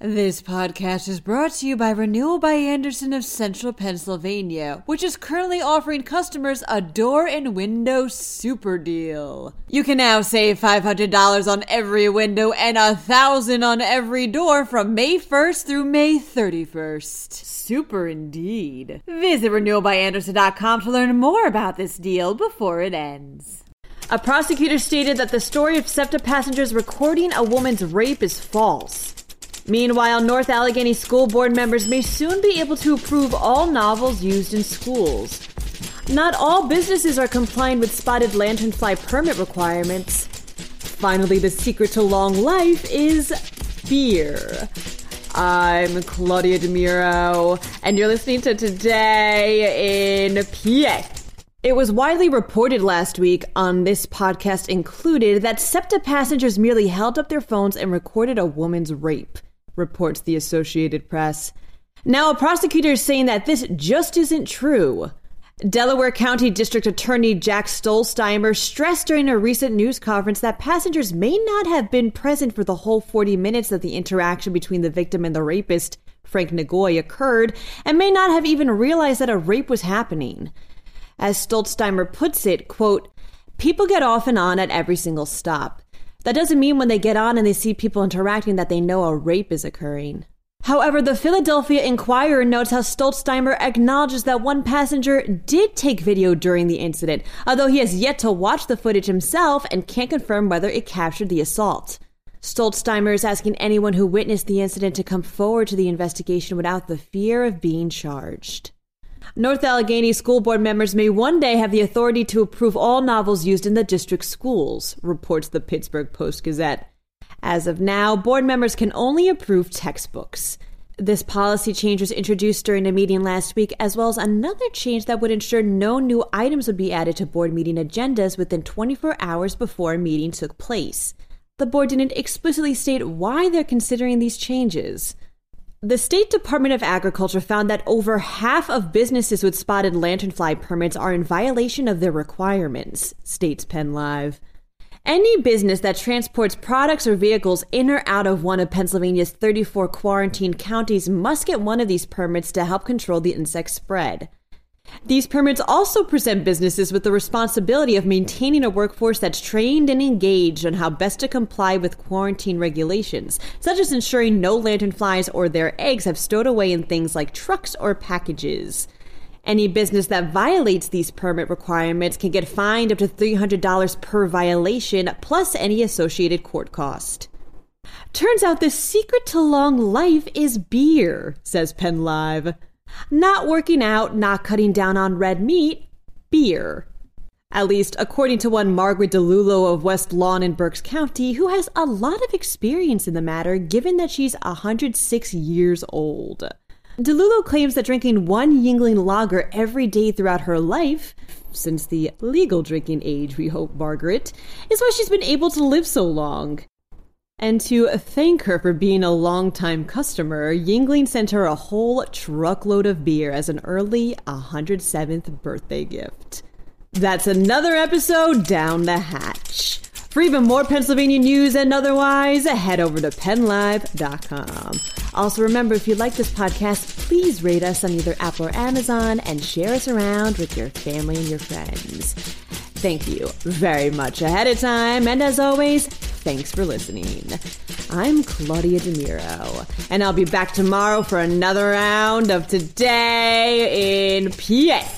This podcast is brought to you by Renewal by Andersen of Central Pennsylvania, which is currently offering customers a door and window super deal. You can now save $500 on every window and 1,000 on every door from May 1st through May 31st. Super indeed. Visit renewalbyandersen.com to learn more about this deal before it ends. A prosecutor stated that the story of SEPTA passengers recording a woman's rape is false. Meanwhile, North Allegheny School Board members may soon be able to approve all novels used in schools. Not all businesses are complying with spotted lanternfly permit requirements. Finally, the secret to long life is beer. I'm Claudia DeMiro, and you're listening to Today in PA. It was widely reported last week on this podcast included that SEPTA passengers merely held up their phones and recorded a woman's rape reports the Associated Press. Now, a prosecutor is saying that this just isn't true. Delaware County District Attorney Jack Stollsteimer stressed during a recent news conference that passengers may not have been present for the whole 40 minutes that the interaction between the victim and the rapist, Frank Nagoy, occurred, and may not have even realized that a rape was happening. As Stollsteimer puts it, quote, People get off and on at every single stop. That doesn't mean when they get on and they see people interacting that they know a rape is occurring. However, the Philadelphia Inquirer notes how Stollsteimer acknowledges that one passenger did take video during the incident, although he has yet to watch the footage himself and can't confirm whether it captured the assault. Stollsteimer is asking anyone who witnessed the incident to come forward to the investigation without the fear of being charged. North Allegheny School Board members may one day have the authority to approve all novels used in the district schools, reports the Pittsburgh Post Gazette. As of now, board members can only approve textbooks. This policy change was introduced during a meeting last week, as well as another change that would ensure no new items would be added to board meeting agendas within 24 hours before a meeting took place. The board didn't explicitly state why they're considering these changes. The State Department of Agriculture found that over half of businesses with spotted lanternfly permits are in violation of their requirements, states Penn Live. Any business that transports products or vehicles in or out of one of Pennsylvania's 34 quarantined counties must get one of these permits to help control the insect spread. These permits also present businesses with the responsibility of maintaining a workforce that's trained and engaged on how best to comply with quarantine regulations, such as ensuring no lanternflies or their eggs have stowed away in things like trucks or packages. Any business that violates these permit requirements can get fined up to $300 per violation, plus any associated court cost. Turns out the secret to long life is beer, says Penn Live. Not working out, not cutting down on red meat, beer. At least according to one Margaret DeLulo of West Lawn in Berks County, who has a lot of experience in the matter given that she's 106 years old. DeLulo claims that drinking one Yuengling lager every day throughout her life, since the legal drinking age, we hope, Margaret, is why she's been able to live so long. And to thank her for being a longtime customer, Yuengling sent her a whole truckload of beer as an early 107th birthday gift. That's another episode down the hatch. For even more Pennsylvania news and otherwise, head over to pennlive.com. Also, remember if you like this podcast, please rate us on either Apple or Amazon and share us around with your family and your friends. Thank you very much ahead of time, and as always, Thanks for listening. I'm Claudia DeMiro, and I'll be back tomorrow for another round of Today in PA.